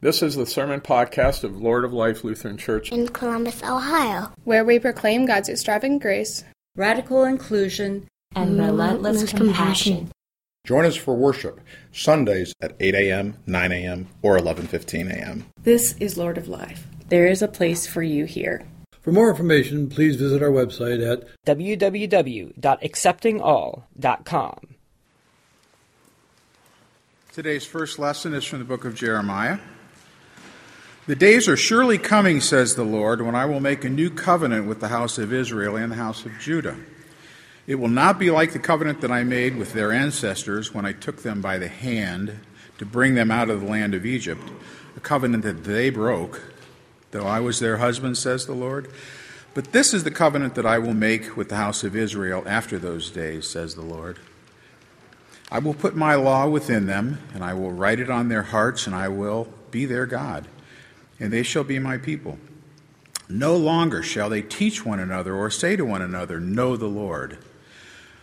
This is the sermon podcast of Lord of Life Lutheran Church in Columbus, Ohio, where we proclaim God's extravagant grace, radical inclusion, and relentless compassion. Join us for worship Sundays at 8 a.m., 9 a.m., or 11:15 a.m. This is Lord of Life. There is a place for you here. For more information, please visit our website at www.acceptingall.com. Today's first lesson is from the book of Jeremiah. The days are surely coming, says the Lord, when I will make a new covenant with the house of Israel and the house of Judah. It will not be like the covenant that I made with their ancestors when I took them by the hand to bring them out of the land of Egypt, a covenant that they broke, though I was their husband, says the Lord. But this is the covenant that I will make with the house of Israel after those days, says the Lord. I will put my law within them, and I will write it on their hearts, and I will be their God and they shall be my people. No longer shall they teach one another or say to one another, Know the Lord.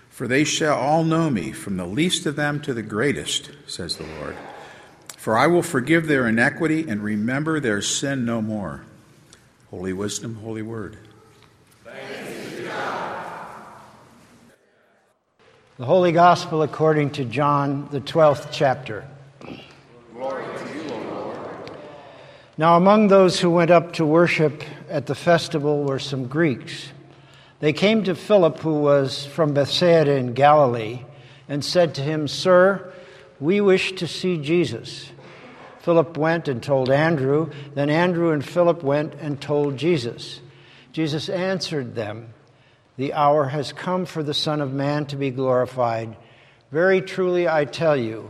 For they shall all know me, from the least of them to the greatest, says the Lord. For I will forgive their iniquity and remember their sin no more. Holy wisdom, holy word. The Holy Gospel according to John, the 12th chapter. Now, among those who went up to worship at the festival were some Greeks. They came to Philip, who was from Bethsaida in Galilee, and said to him, Sir, we wish to see Jesus. Philip went and told Andrew. Then Andrew and Philip went and told Jesus. Jesus answered them, The hour has come for the Son of Man to be glorified. Very truly I tell you,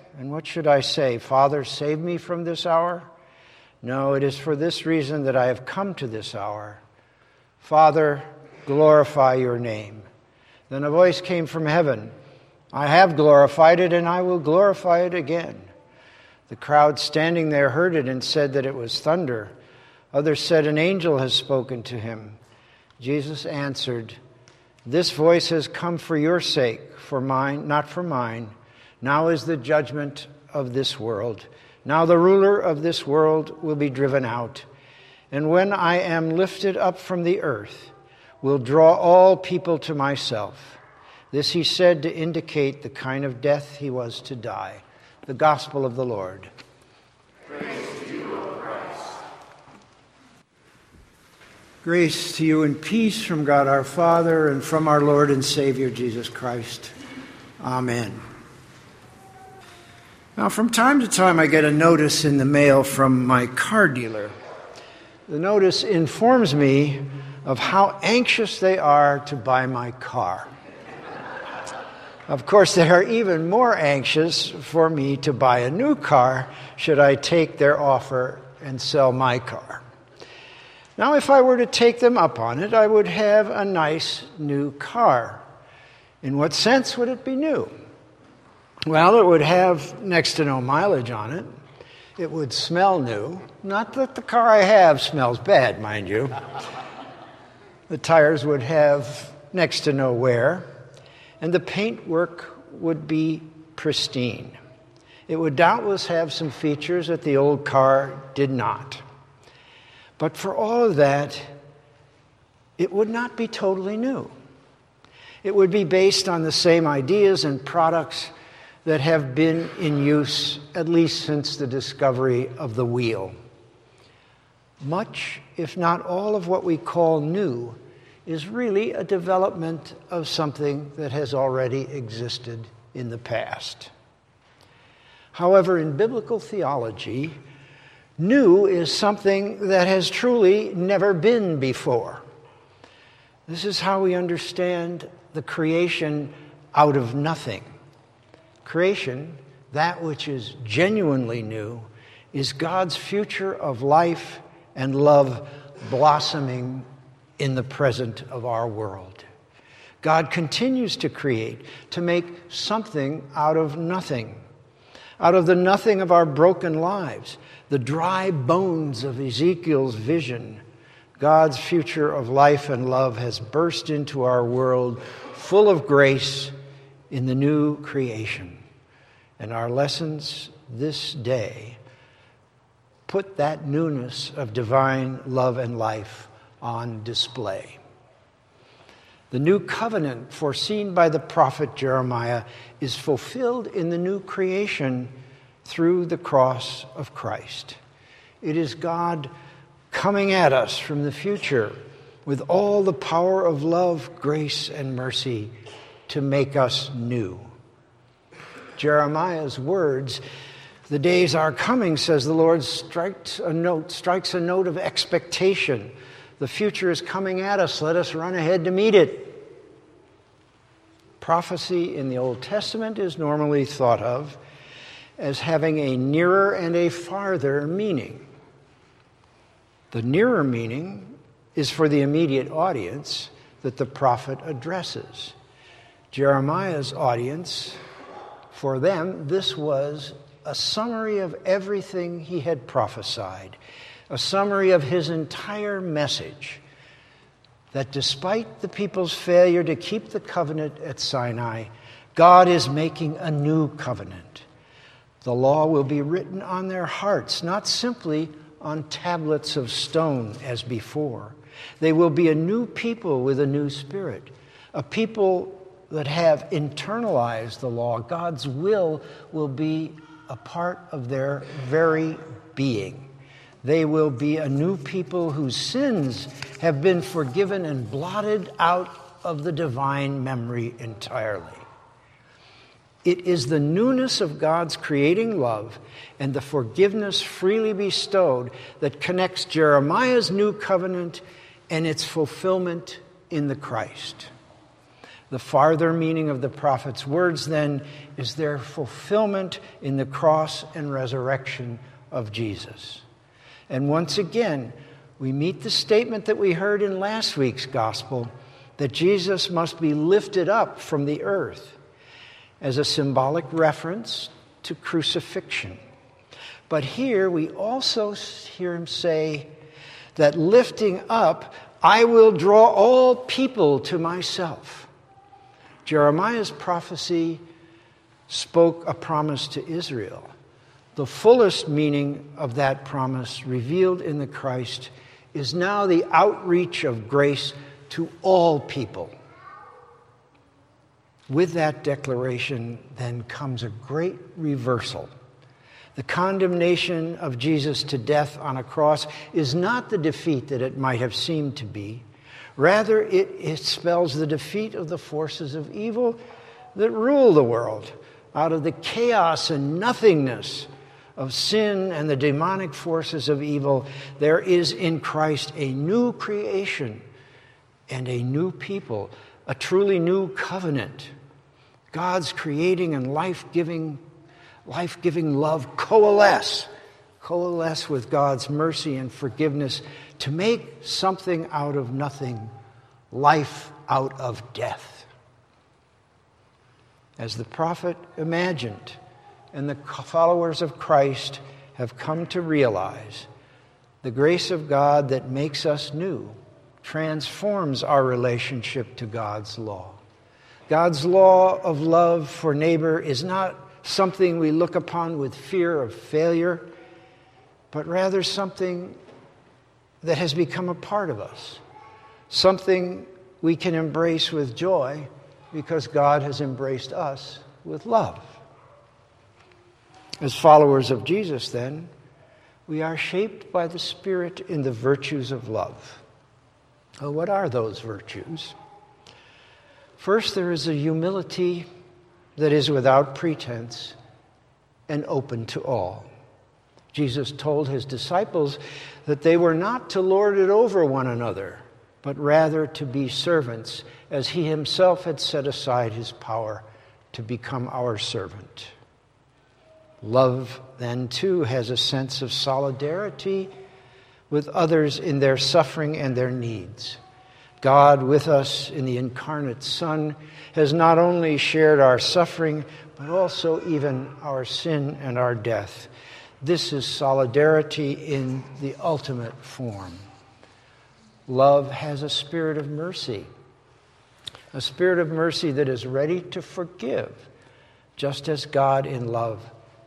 And what should I say? Father, save me from this hour? No, it is for this reason that I have come to this hour. Father, glorify your name. Then a voice came from heaven I have glorified it, and I will glorify it again. The crowd standing there heard it and said that it was thunder. Others said, An angel has spoken to him. Jesus answered, This voice has come for your sake, for mine, not for mine. Now is the judgment of this world. Now the ruler of this world will be driven out. And when I am lifted up from the earth, will draw all people to myself. This he said to indicate the kind of death he was to die. The gospel of the Lord. Grace to you, Lord Christ. Grace to you and peace from God our Father and from our Lord and Savior Jesus Christ. Amen. Now, from time to time, I get a notice in the mail from my car dealer. The notice informs me of how anxious they are to buy my car. Of course, they are even more anxious for me to buy a new car should I take their offer and sell my car. Now, if I were to take them up on it, I would have a nice new car. In what sense would it be new? Well, it would have next to no mileage on it. It would smell new. Not that the car I have smells bad, mind you. The tires would have next to no wear, and the paintwork would be pristine. It would doubtless have some features that the old car did not. But for all of that, it would not be totally new. It would be based on the same ideas and products that have been in use at least since the discovery of the wheel. Much, if not all, of what we call new is really a development of something that has already existed in the past. However, in biblical theology, new is something that has truly never been before. This is how we understand the creation out of nothing. Creation, that which is genuinely new, is God's future of life and love blossoming in the present of our world. God continues to create, to make something out of nothing, out of the nothing of our broken lives, the dry bones of Ezekiel's vision. God's future of life and love has burst into our world full of grace in the new creation. And our lessons this day put that newness of divine love and life on display. The new covenant foreseen by the prophet Jeremiah is fulfilled in the new creation through the cross of Christ. It is God coming at us from the future with all the power of love, grace, and mercy to make us new. Jeremiah's words, the days are coming, says the Lord, strikes a note, strikes a note of expectation. The future is coming at us. Let us run ahead to meet it. Prophecy in the Old Testament is normally thought of as having a nearer and a farther meaning. The nearer meaning is for the immediate audience that the prophet addresses. Jeremiah's audience, for them, this was a summary of everything he had prophesied, a summary of his entire message that despite the people's failure to keep the covenant at Sinai, God is making a new covenant. The law will be written on their hearts, not simply on tablets of stone as before. They will be a new people with a new spirit, a people that have internalized the law. God's will will be a part of their very being. They will be a new people whose sins have been forgiven and blotted out of the divine memory entirely. It is the newness of God's creating love and the forgiveness freely bestowed that connects Jeremiah's new covenant and its fulfillment in the Christ. The farther meaning of the prophet's words, then, is their fulfillment in the cross and resurrection of Jesus. And once again, we meet the statement that we heard in last week's gospel that Jesus must be lifted up from the earth as a symbolic reference to crucifixion. But here we also hear him say that lifting up, I will draw all people to myself. Jeremiah's prophecy spoke a promise to Israel. The fullest meaning of that promise, revealed in the Christ, is now the outreach of grace to all people. With that declaration, then comes a great reversal. The condemnation of Jesus to death on a cross is not the defeat that it might have seemed to be. Rather, it, it spells the defeat of the forces of evil that rule the world out of the chaos and nothingness of sin and the demonic forces of evil, there is in Christ a new creation and a new people, a truly new covenant. God's creating and life giving, life giving love coalesce, coalesce with God's mercy and forgiveness to make something out of nothing, life out of death. As the prophet imagined, and the followers of Christ have come to realize the grace of God that makes us new transforms our relationship to God's law. God's law of love for neighbor is not something we look upon with fear of failure, but rather something that has become a part of us, something we can embrace with joy because God has embraced us with love. As followers of Jesus, then, we are shaped by the Spirit in the virtues of love. Well, what are those virtues? First, there is a humility that is without pretense and open to all. Jesus told his disciples that they were not to lord it over one another, but rather to be servants, as he himself had set aside his power to become our servant. Love, then, too, has a sense of solidarity with others in their suffering and their needs. God with us in the incarnate Son has not only shared our suffering, but also even our sin and our death. This is solidarity in the ultimate form. Love has a spirit of mercy, a spirit of mercy that is ready to forgive, just as God in love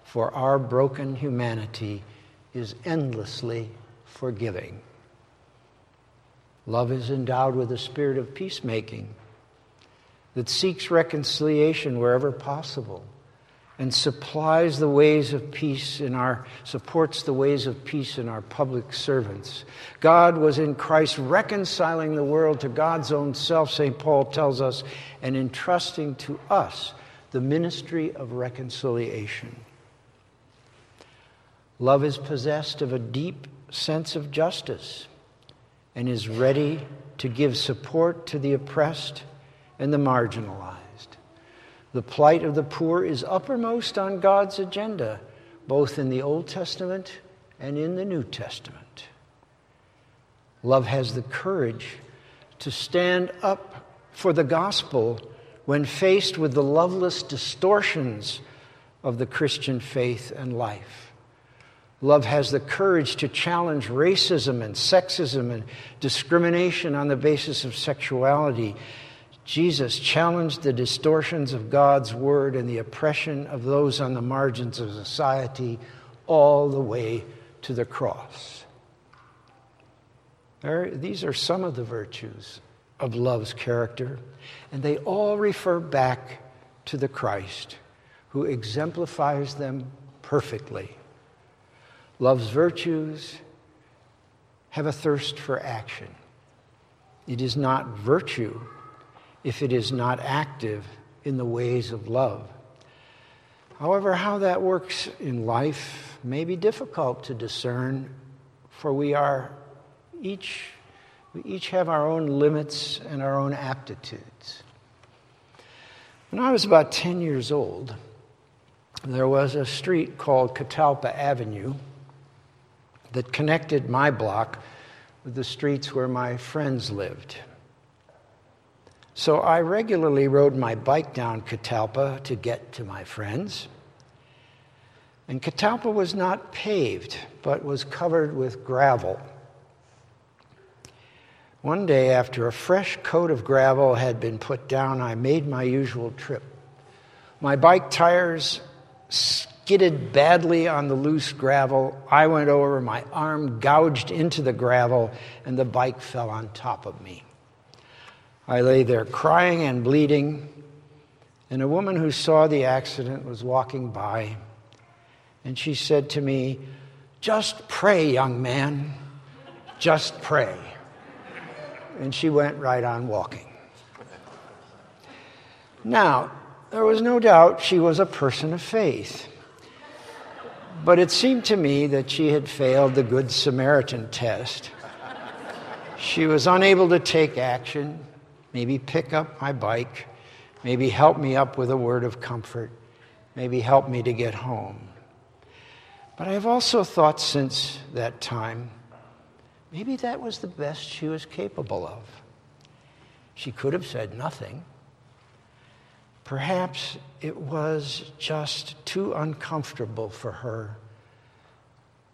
for our broken humanity is endlessly forgiving. Love is endowed with a spirit of peacemaking that seeks reconciliation wherever possible and supplies the ways of peace in our supports the ways of peace in our public servants. God was in Christ reconciling the world to God's own self, St. Paul tells us, and entrusting to us the ministry of reconciliation. Love is possessed of a deep sense of justice and is ready to give support to the oppressed and the marginalized. The plight of the poor is uppermost on God's agenda, both in the Old Testament and in the New Testament. Love has the courage to stand up for the gospel when faced with the loveless distortions of the Christian faith and life. Love has the courage to challenge racism and sexism and discrimination on the basis of sexuality. Jesus challenged the distortions of God's word and the oppression of those on the margins of society all the way to the cross. There, these are some of the virtues of love's character, and they all refer back to the Christ who exemplifies them perfectly love's virtues have a thirst for action. It is not virtue if it is not active in the ways of love. However, how that works in life may be difficult to discern, for we are each we each have our own limits and our own aptitudes. When I was about 10 years old, there was a street called Catalpa Avenue that connected my block with the streets where my friends lived. So I regularly rode my bike down Catalpa to get to my friends. And Catalpa was not paved, but was covered with gravel. One day, after a fresh coat of gravel had been put down, I made my usual trip. My bike tires skidded badly on the loose gravel. I went over, my arm gouged into the gravel, and the bike fell on top of me. I lay there crying and bleeding, and a woman who saw the accident was walking by, and she said to me, Just pray, young man, just pray. And she went right on walking. Now, there was no doubt she was a person of faith. But it seemed to me that she had failed the Good Samaritan test. She was unable to take action, maybe pick up my bike, maybe help me up with a word of comfort, maybe help me to get home. But I've also thought since that time, maybe that was the best she was capable of. She could have said nothing. Perhaps it was just too uncomfortable for her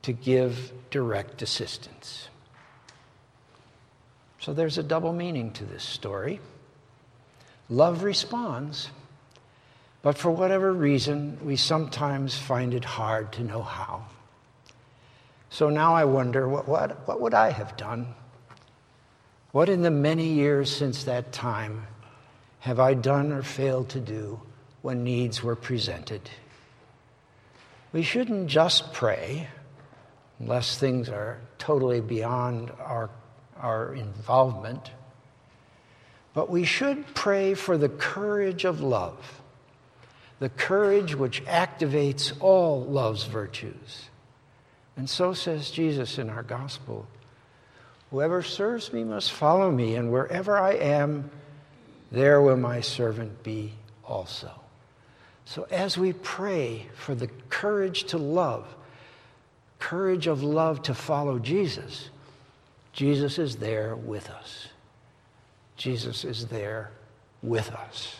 to give direct assistance. So there's a double meaning to this story. Love responds, but for whatever reason, we sometimes find it hard to know how. So now I wonder what, what, what would I have done? What in the many years since that time have I done or failed to do when needs were presented? We shouldn't just pray, unless things are totally beyond our, our involvement, but we should pray for the courage of love, the courage which activates all love's virtues. And so says Jesus in our gospel Whoever serves me must follow me, and wherever I am, there will my servant be also. So as we pray for the courage to love, courage of love to follow Jesus, Jesus is there with us. Jesus is there with us.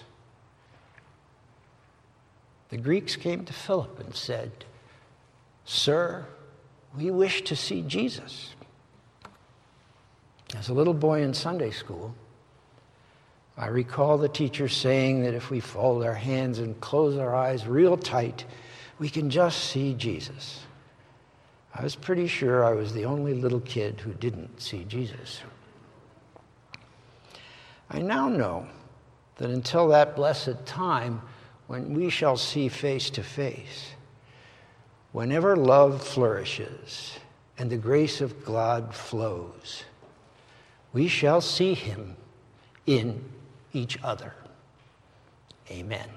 The Greeks came to Philip and said, Sir, we wish to see Jesus. As a little boy in Sunday school, I recall the teacher saying that if we fold our hands and close our eyes real tight, we can just see Jesus. I was pretty sure I was the only little kid who didn't see Jesus. I now know that until that blessed time when we shall see face to face, whenever love flourishes and the grace of God flows, we shall see him in each other. Amen.